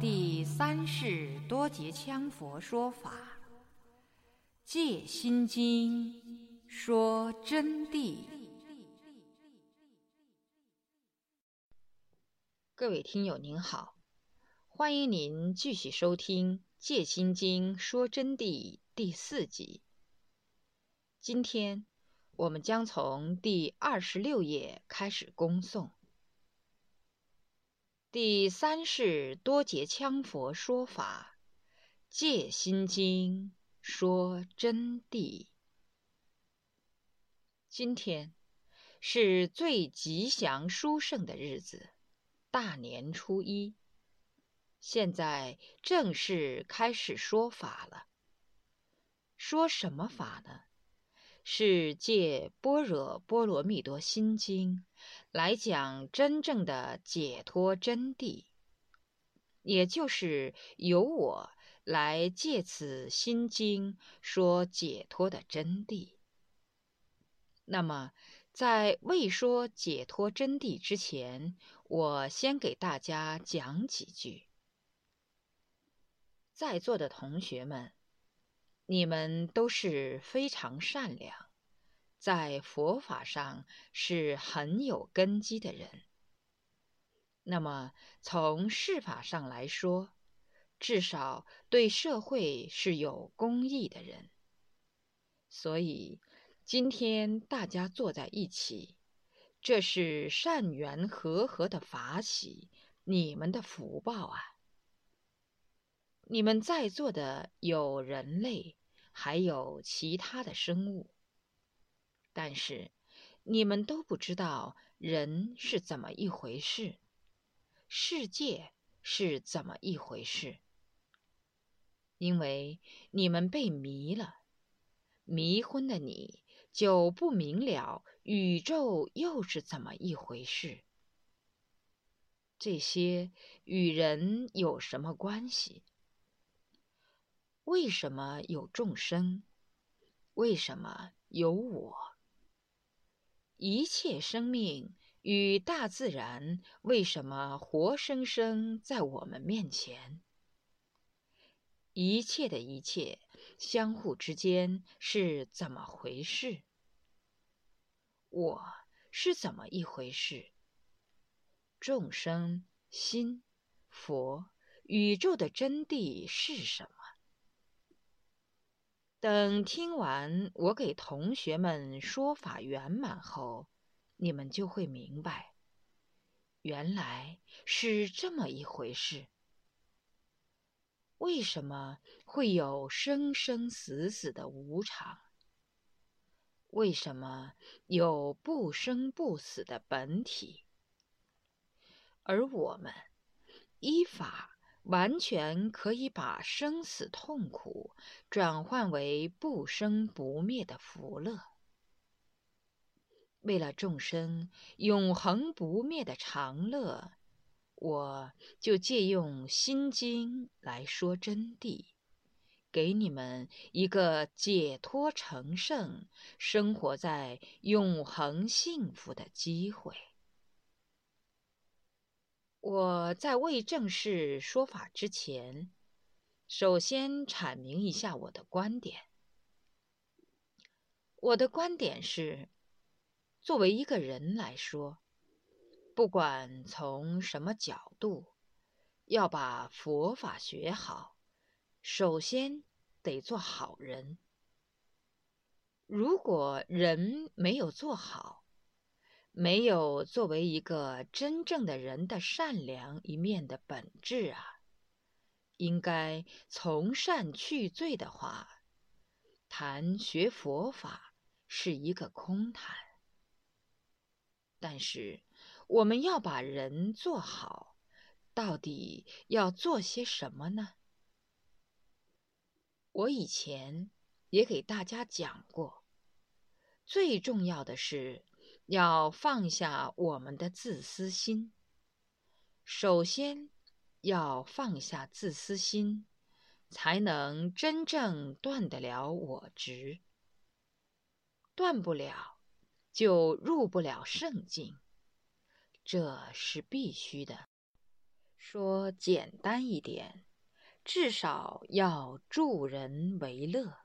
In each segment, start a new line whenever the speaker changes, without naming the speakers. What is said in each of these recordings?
第三世多杰羌佛说法，《戒心经》说真谛。各位听友您好，欢迎您继续收听《戒心经》说真谛第四集。今天我们将从第二十六页开始恭诵。第三世多杰羌佛说法，《戒心经》说真谛。今天是最吉祥殊胜的日子，大年初一。现在正式开始说法了。说什么法呢？是借《般若波罗蜜多心经》来讲真正的解脱真谛，也就是由我来借此心经说解脱的真谛。那么，在未说解脱真谛之前，我先给大家讲几句。在座的同学们。你们都是非常善良，在佛法上是很有根基的人。那么从事法上来说，至少对社会是有公益的人。所以今天大家坐在一起，这是善缘和合的法喜，你们的福报啊！你们在座的有人类，还有其他的生物，但是你们都不知道人是怎么一回事，世界是怎么一回事，因为你们被迷了，迷昏的你就不明了宇宙又是怎么一回事，这些与人有什么关系？为什么有众生？为什么有我？一切生命与大自然为什么活生生在我们面前？一切的一切相互之间是怎么回事？我是怎么一回事？众生、心、佛、宇宙的真谛是什么？等听完我给同学们说法圆满后，你们就会明白，原来是这么一回事。为什么会有生生死死的无常？为什么有不生不死的本体？而我们依法。完全可以把生死痛苦转换为不生不灭的福乐。为了众生永恒不灭的长乐，我就借用《心经》来说真谛，给你们一个解脱成圣、生活在永恒幸福的机会。我在未正式说法之前，首先阐明一下我的观点。我的观点是，作为一个人来说，不管从什么角度，要把佛法学好，首先得做好人。如果人没有做好，没有作为一个真正的人的善良一面的本质啊，应该从善去罪的话，谈学佛法是一个空谈。但是我们要把人做好，到底要做些什么呢？我以前也给大家讲过，最重要的是。要放下我们的自私心。首先要放下自私心，才能真正断得了我执。断不了，就入不了圣境，这是必须的。说简单一点，至少要助人为乐。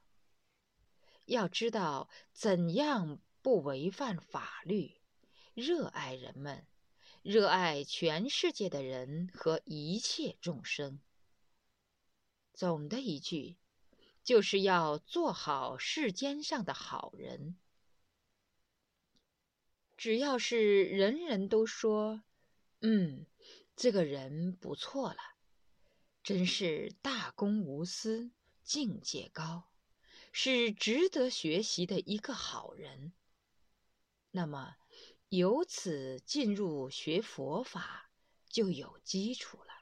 要知道怎样不违反法律，热爱人们，热爱全世界的人和一切众生。总的一句，就是要做好世间上的好人。只要是人人都说，嗯，这个人不错了，真是大公无私，境界高，是值得学习的一个好人。那么，由此进入学佛法就有基础了。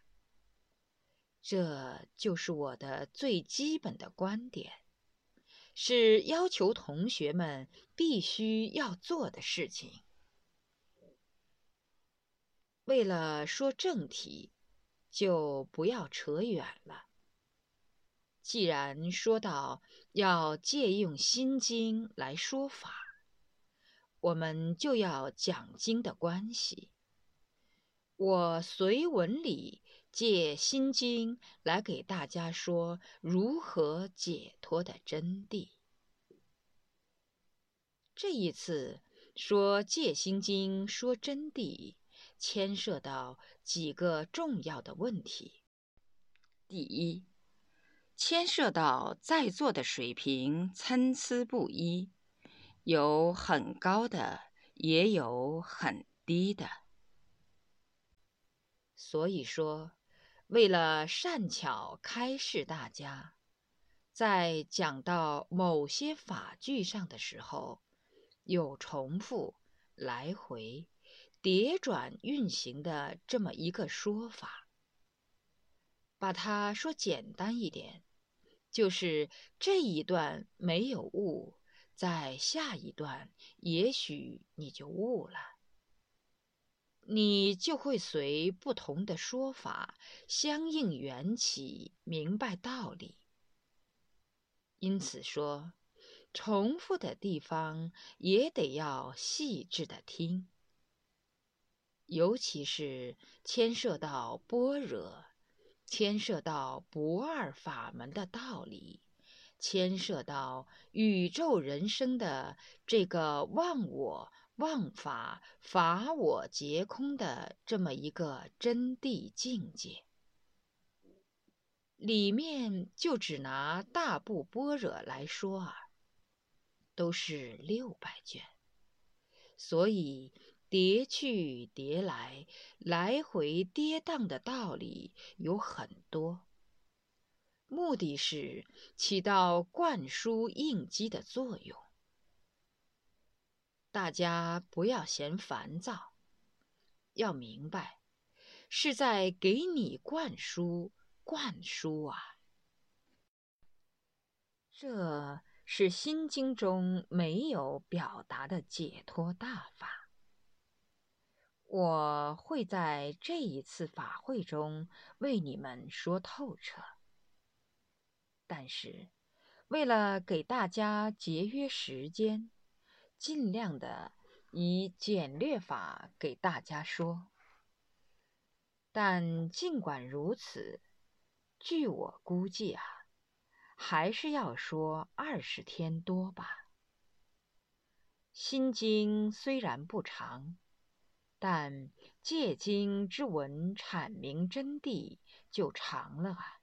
这就是我的最基本的观点，是要求同学们必须要做的事情。为了说正题，就不要扯远了。既然说到要借用《心经》来说法，我们就要讲经的关系。我随文里。借《心经》来给大家说如何解脱的真谛。这一次说借《心经》说真谛，牵涉到几个重要的问题。第一，牵涉到在座的水平参差不一，有很高的，也有很低的，所以说。为了善巧开示大家，在讲到某些法句上的时候，有重复、来回、叠转运行的这么一个说法。把它说简单一点，就是这一段没有误，在下一段也许你就悟了。你就会随不同的说法相应缘起，明白道理。因此说，重复的地方也得要细致的听，尤其是牵涉到般若，牵涉到不二法门的道理，牵涉到宇宙人生的这个忘我。忘法法我皆空的这么一个真谛境界，里面就只拿大部般若来说啊，都是六百卷，所以叠去叠来、来回跌宕的道理有很多，目的是起到灌输应激的作用。大家不要嫌烦躁，要明白，是在给你灌输、灌输啊。这是《心经》中没有表达的解脱大法。我会在这一次法会中为你们说透彻。但是，为了给大家节约时间。尽量的以简略法给大家说，但尽管如此，据我估计啊，还是要说二十天多吧。心经虽然不长，但戒经之文阐明真谛就长了啊。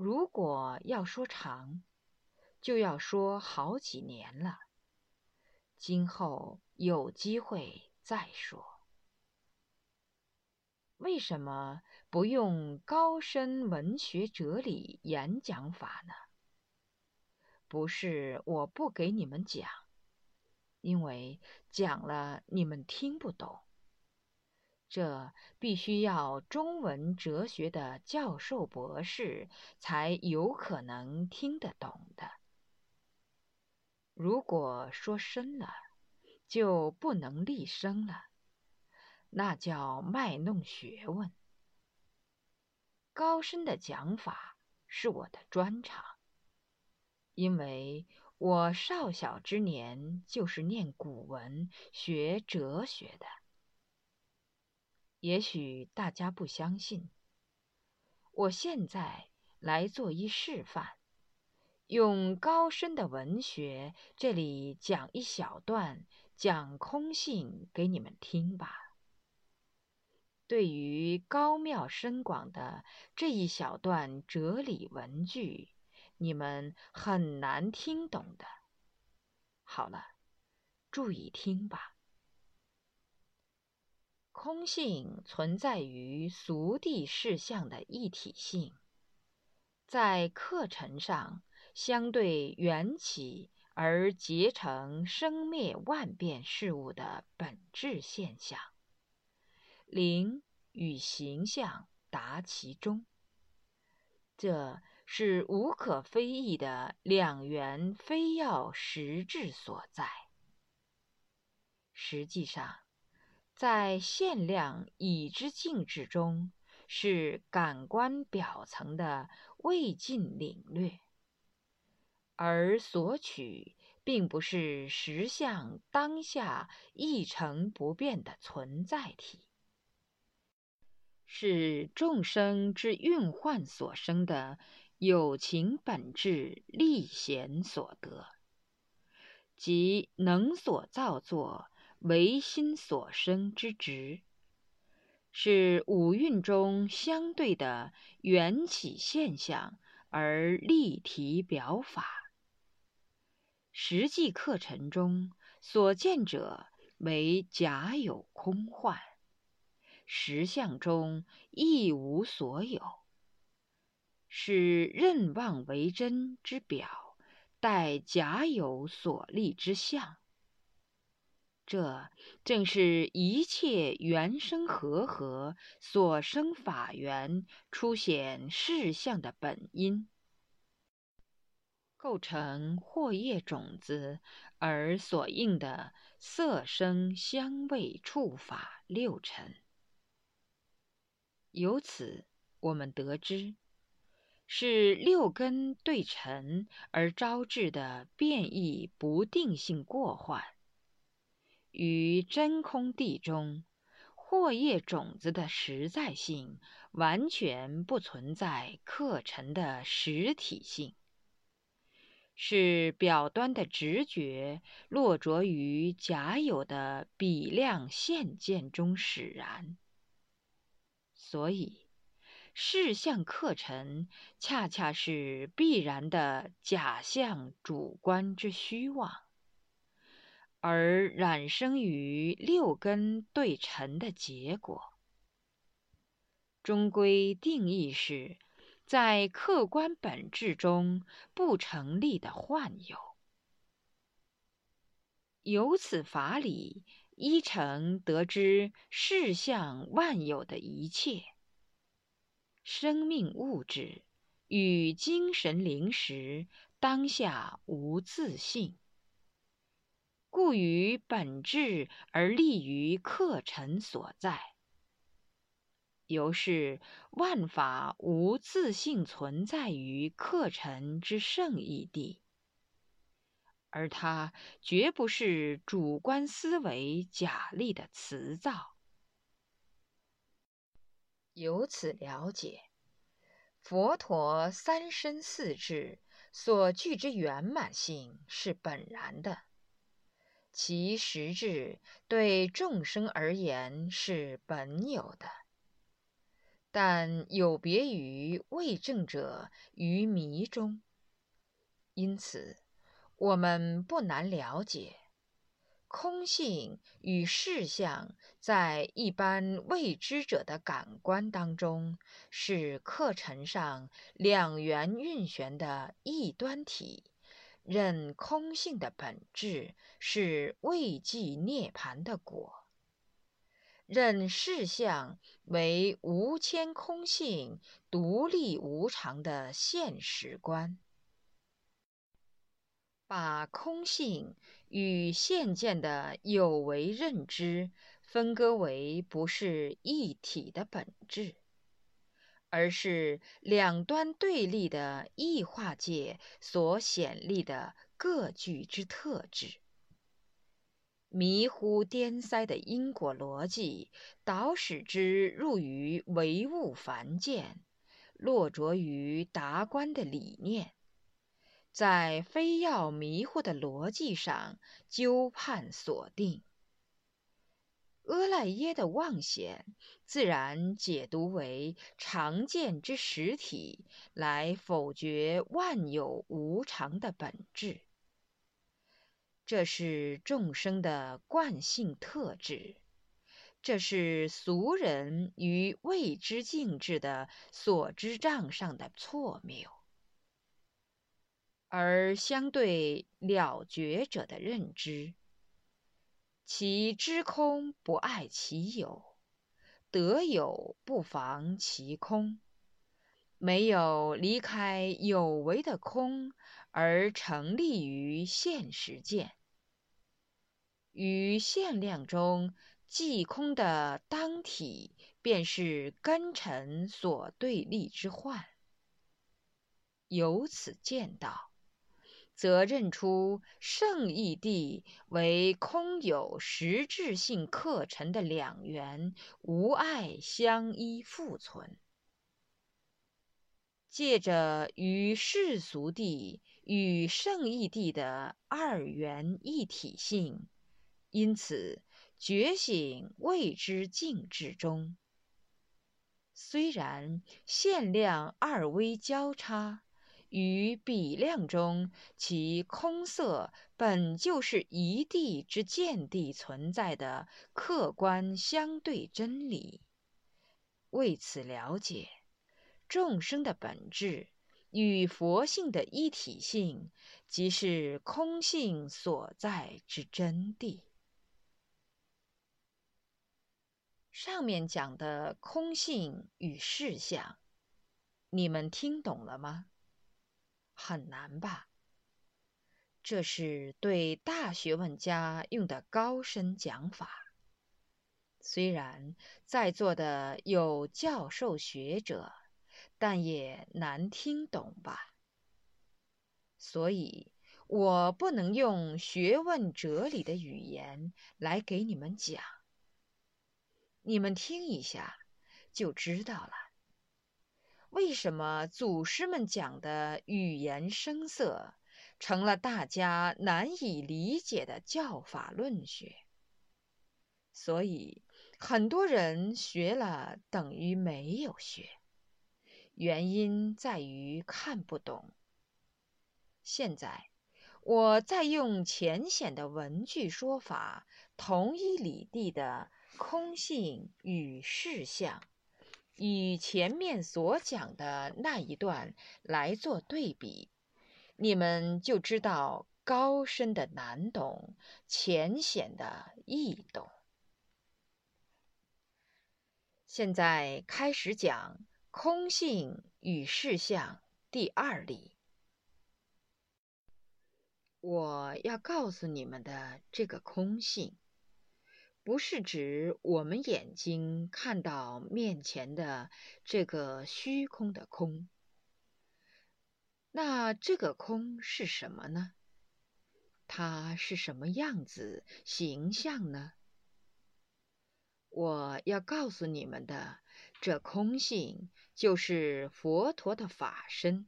如果要说长，就要说好几年了，今后有机会再说。为什么不用高深文学哲理演讲法呢？不是我不给你们讲，因为讲了你们听不懂。这必须要中文哲学的教授博士才有可能听得懂的。如果说深了，就不能立声了，那叫卖弄学问。高深的讲法是我的专长，因为我少小之年就是念古文、学哲学的。也许大家不相信，我现在来做一示范，用高深的文学，这里讲一小段讲空性给你们听吧。对于高妙深广的这一小段哲理文句，你们很难听懂的。好了，注意听吧。空性存在于俗谛事相的一体性，在课程上相对缘起而结成生灭万变事物的本质现象，灵与形象达其中，这是无可非议的两元非要实质所在。实际上。在限量已知境智中，是感官表层的未尽领略，而所取并不是实相当下一成不变的存在体，是众生之运幻所生的有情本质力显所得，即能所造作。唯心所生之执，是五蕴中相对的缘起现象，而立体表法。实际课程中所见者为假有空幻，实相中亦无所有，是任妄为真之表，待假有所立之相。这正是一切缘生和合所生法缘出显事相的本因，构成或业种子而所应的色声香味触法六尘。由此，我们得知，是六根对尘而招致的变异不定性过患。于真空地中，或业种子的实在性完全不存在课程的实体性，是表端的直觉落着于假有的比量现见中使然。所以，事相课程恰恰是必然的假象主观之虚妄。而染生于六根对尘的结果，终归定义是，在客观本质中不成立的幻有。由此法理，依成得知世相万有的一切，生命物质与精神灵识当下无自性。故于本质而立于客尘所在，由是万法无自性存在于客尘之圣义地，而它绝不是主观思维假立的词造。由此了解，佛陀三身四智所具之圆满性是本然的。其实质对众生而言是本有的，但有别于未证者于迷中。因此，我们不难了解，空性与事相在一般未知者的感官当中，是课程上两元运旋的异端体。认空性的本质是未寂涅盘的果，认事相为无牵空性独立无常的现实观，把空性与现见的有为认知分割为不是一体的本质。而是两端对立的异化界所显立的各具之特质，迷糊颠塞的因果逻辑，导使之入于唯物凡见，落着于达观的理念，在非要迷糊的逻辑上纠判锁定。阿赖耶的妄显，自然解读为常见之实体，来否决万有无常的本质。这是众生的惯性特质，这是俗人于未知境智的所知障上的错谬，而相对了觉者的认知。其知空不爱其有，得有不妨其空，没有离开有为的空而成立于现实见，于限量中即空的当体，便是根尘所对立之幻。由此见到。则认出圣义地为空有实质性课程的两元无碍相依复存，借着与世俗地与圣义地的二元一体性，因此觉醒未知境之中。虽然限量二微交叉。于比量中，其空色本就是一地之见地存在的客观相对真理。为此了解众生的本质与佛性的一体性，即是空性所在之真谛。上面讲的空性与事相，你们听懂了吗？很难吧？这是对大学问家用的高深讲法。虽然在座的有教授学者，但也难听懂吧？所以我不能用学问哲理的语言来给你们讲。你们听一下，就知道了。为什么祖师们讲的语言声色，成了大家难以理解的教法论学？所以很多人学了等于没有学，原因在于看不懂。现在我再用浅显的文句说法，同一理地的空性与事相。与前面所讲的那一段来做对比，你们就知道高深的难懂，浅显的易懂。现在开始讲空性与事相第二例。我要告诉你们的这个空性。不是指我们眼睛看到面前的这个虚空的空。那这个空是什么呢？它是什么样子、形象呢？我要告诉你们的这空性，就是佛陀的法身，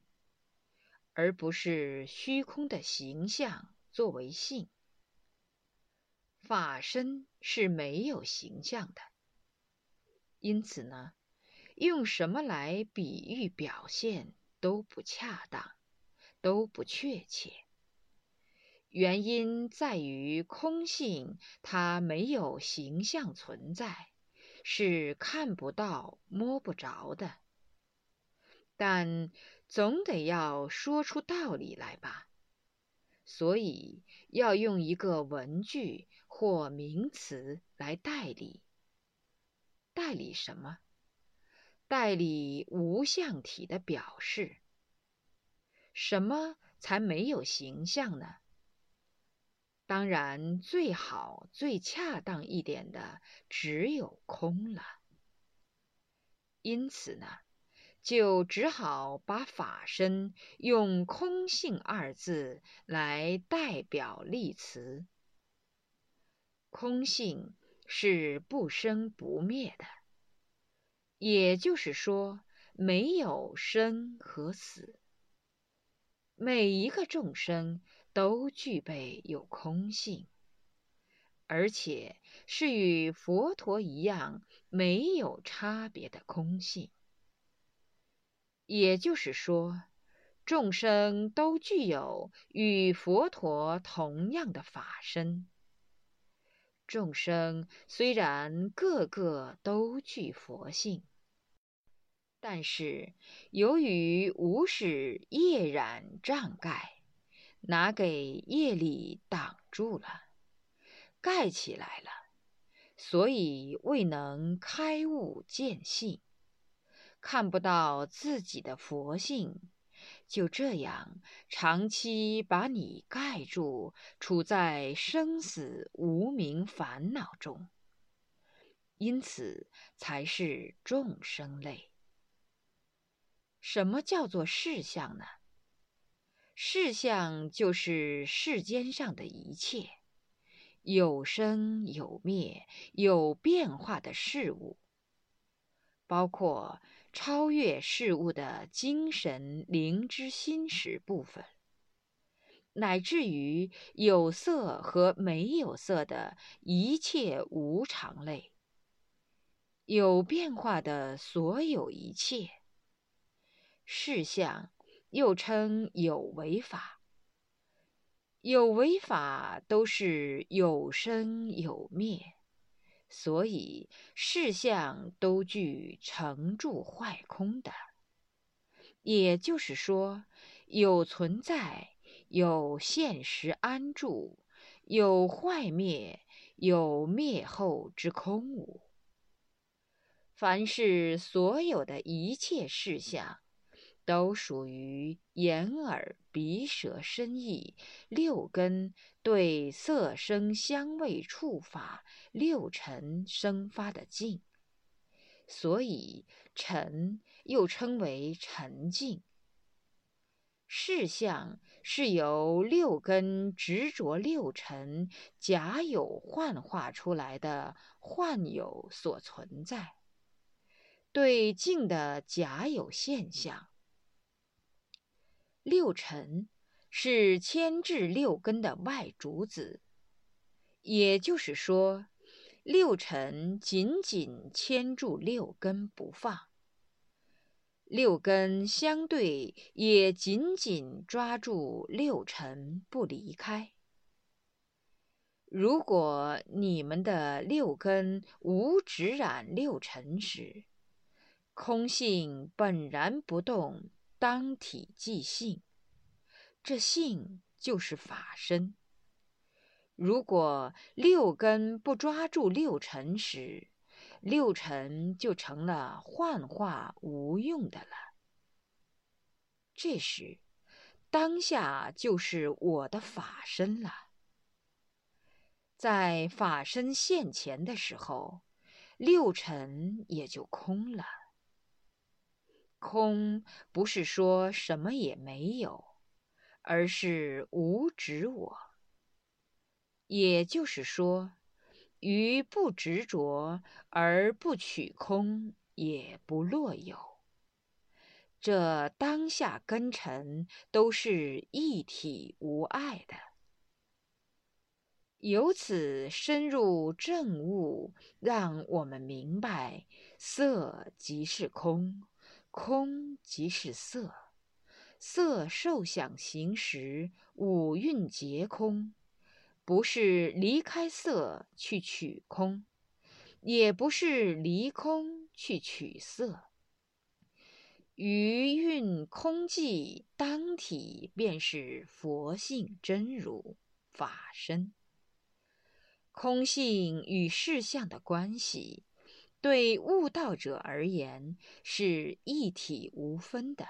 而不是虚空的形象作为性。法身是没有形象的，因此呢，用什么来比喻表现都不恰当，都不确切。原因在于空性，它没有形象存在，是看不到、摸不着的。但总得要说出道理来吧，所以要用一个文句。或名词来代理，代理什么？代理无相体的表示。什么才没有形象呢？当然，最好、最恰当一点的只有空了。因此呢，就只好把法身用“空性”二字来代表立词。空性是不生不灭的，也就是说，没有生和死。每一个众生都具备有空性，而且是与佛陀一样没有差别的空性。也就是说，众生都具有与佛陀同样的法身。众生虽然个个都具佛性，但是由于无始业染障盖，拿给业力挡住了，盖起来了，所以未能开悟见性，看不到自己的佛性。就这样，长期把你盖住，处在生死无明烦恼中，因此才是众生类。什么叫做事相呢？事相就是世间上的一切有生有灭、有变化的事物，包括。超越事物的精神灵之心识部分，乃至于有色和没有色的一切无常类，有变化的所有一切事相，又称有为法。有为法都是有生有灭。所以，事相都具成住坏空的，也就是说，有存在，有现实安住，有坏灭，有灭后之空无。凡是所有的一切事相。都属于眼耳鼻舌身意六根对色声香味触法六尘生发的境，所以尘又称为尘境。事相是由六根执着六尘假有幻化出来的幻有所存在，对境的假有现象。六尘是牵制六根的外主子，也就是说，六尘紧紧牵住六根不放，六根相对也紧紧抓住六尘不离开。如果你们的六根无执染六尘时，空性本然不动。当体即性，这性就是法身。如果六根不抓住六尘时，六尘就成了幻化无用的了。这时，当下就是我的法身了。在法身现前的时候，六尘也就空了。空不是说什么也没有，而是无执我。也就是说，于不执着而不取空，也不落有。这当下根尘都是一体无碍的。由此深入正悟，让我们明白：色即是空。空即是色，色受想行识五蕴皆空，不是离开色去取空，也不是离空去取色。余蕴空寂当体，便是佛性真如法身。空性与事相的关系。对悟道者而言是一体无分的，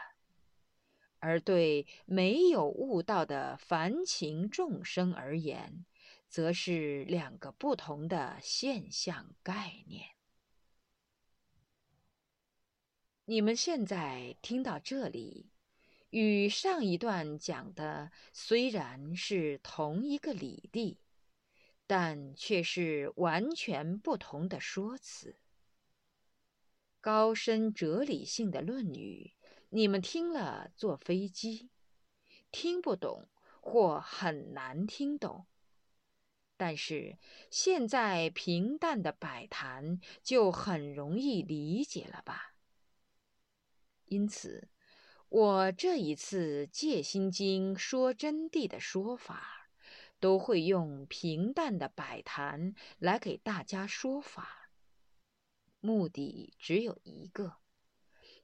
而对没有悟道的凡情众生而言，则是两个不同的现象概念。你们现在听到这里，与上一段讲的虽然是同一个理地。但却是完全不同的说辞。高深哲理性的论语，你们听了坐飞机，听不懂或很难听懂；但是现在平淡的摆谈，就很容易理解了吧？因此，我这一次戒心经说真谛的说法，都会用平淡的摆谈来给大家说法。目的只有一个，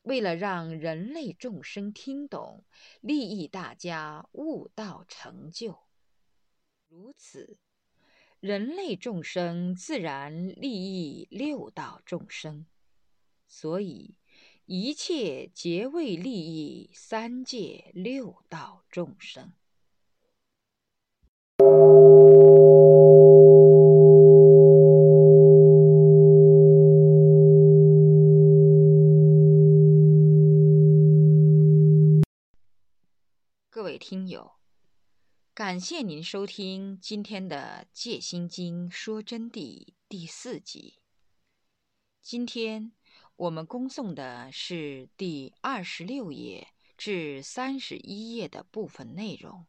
为了让人类众生听懂，利益大家悟道成就。如此，人类众生自然利益六道众生，所以一切皆为利益三界六道众生。听友，感谢您收听今天的《戒心经说真谛》第四集。今天我们恭诵的是第二十六页至三十一页的部分内容。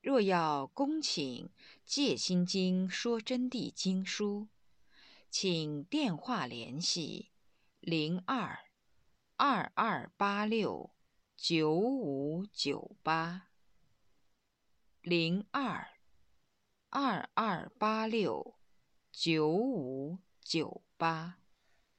若要恭请《戒心经说真谛》经书，请电话联系零二二二八六。九五九八零二二二八六九五九八。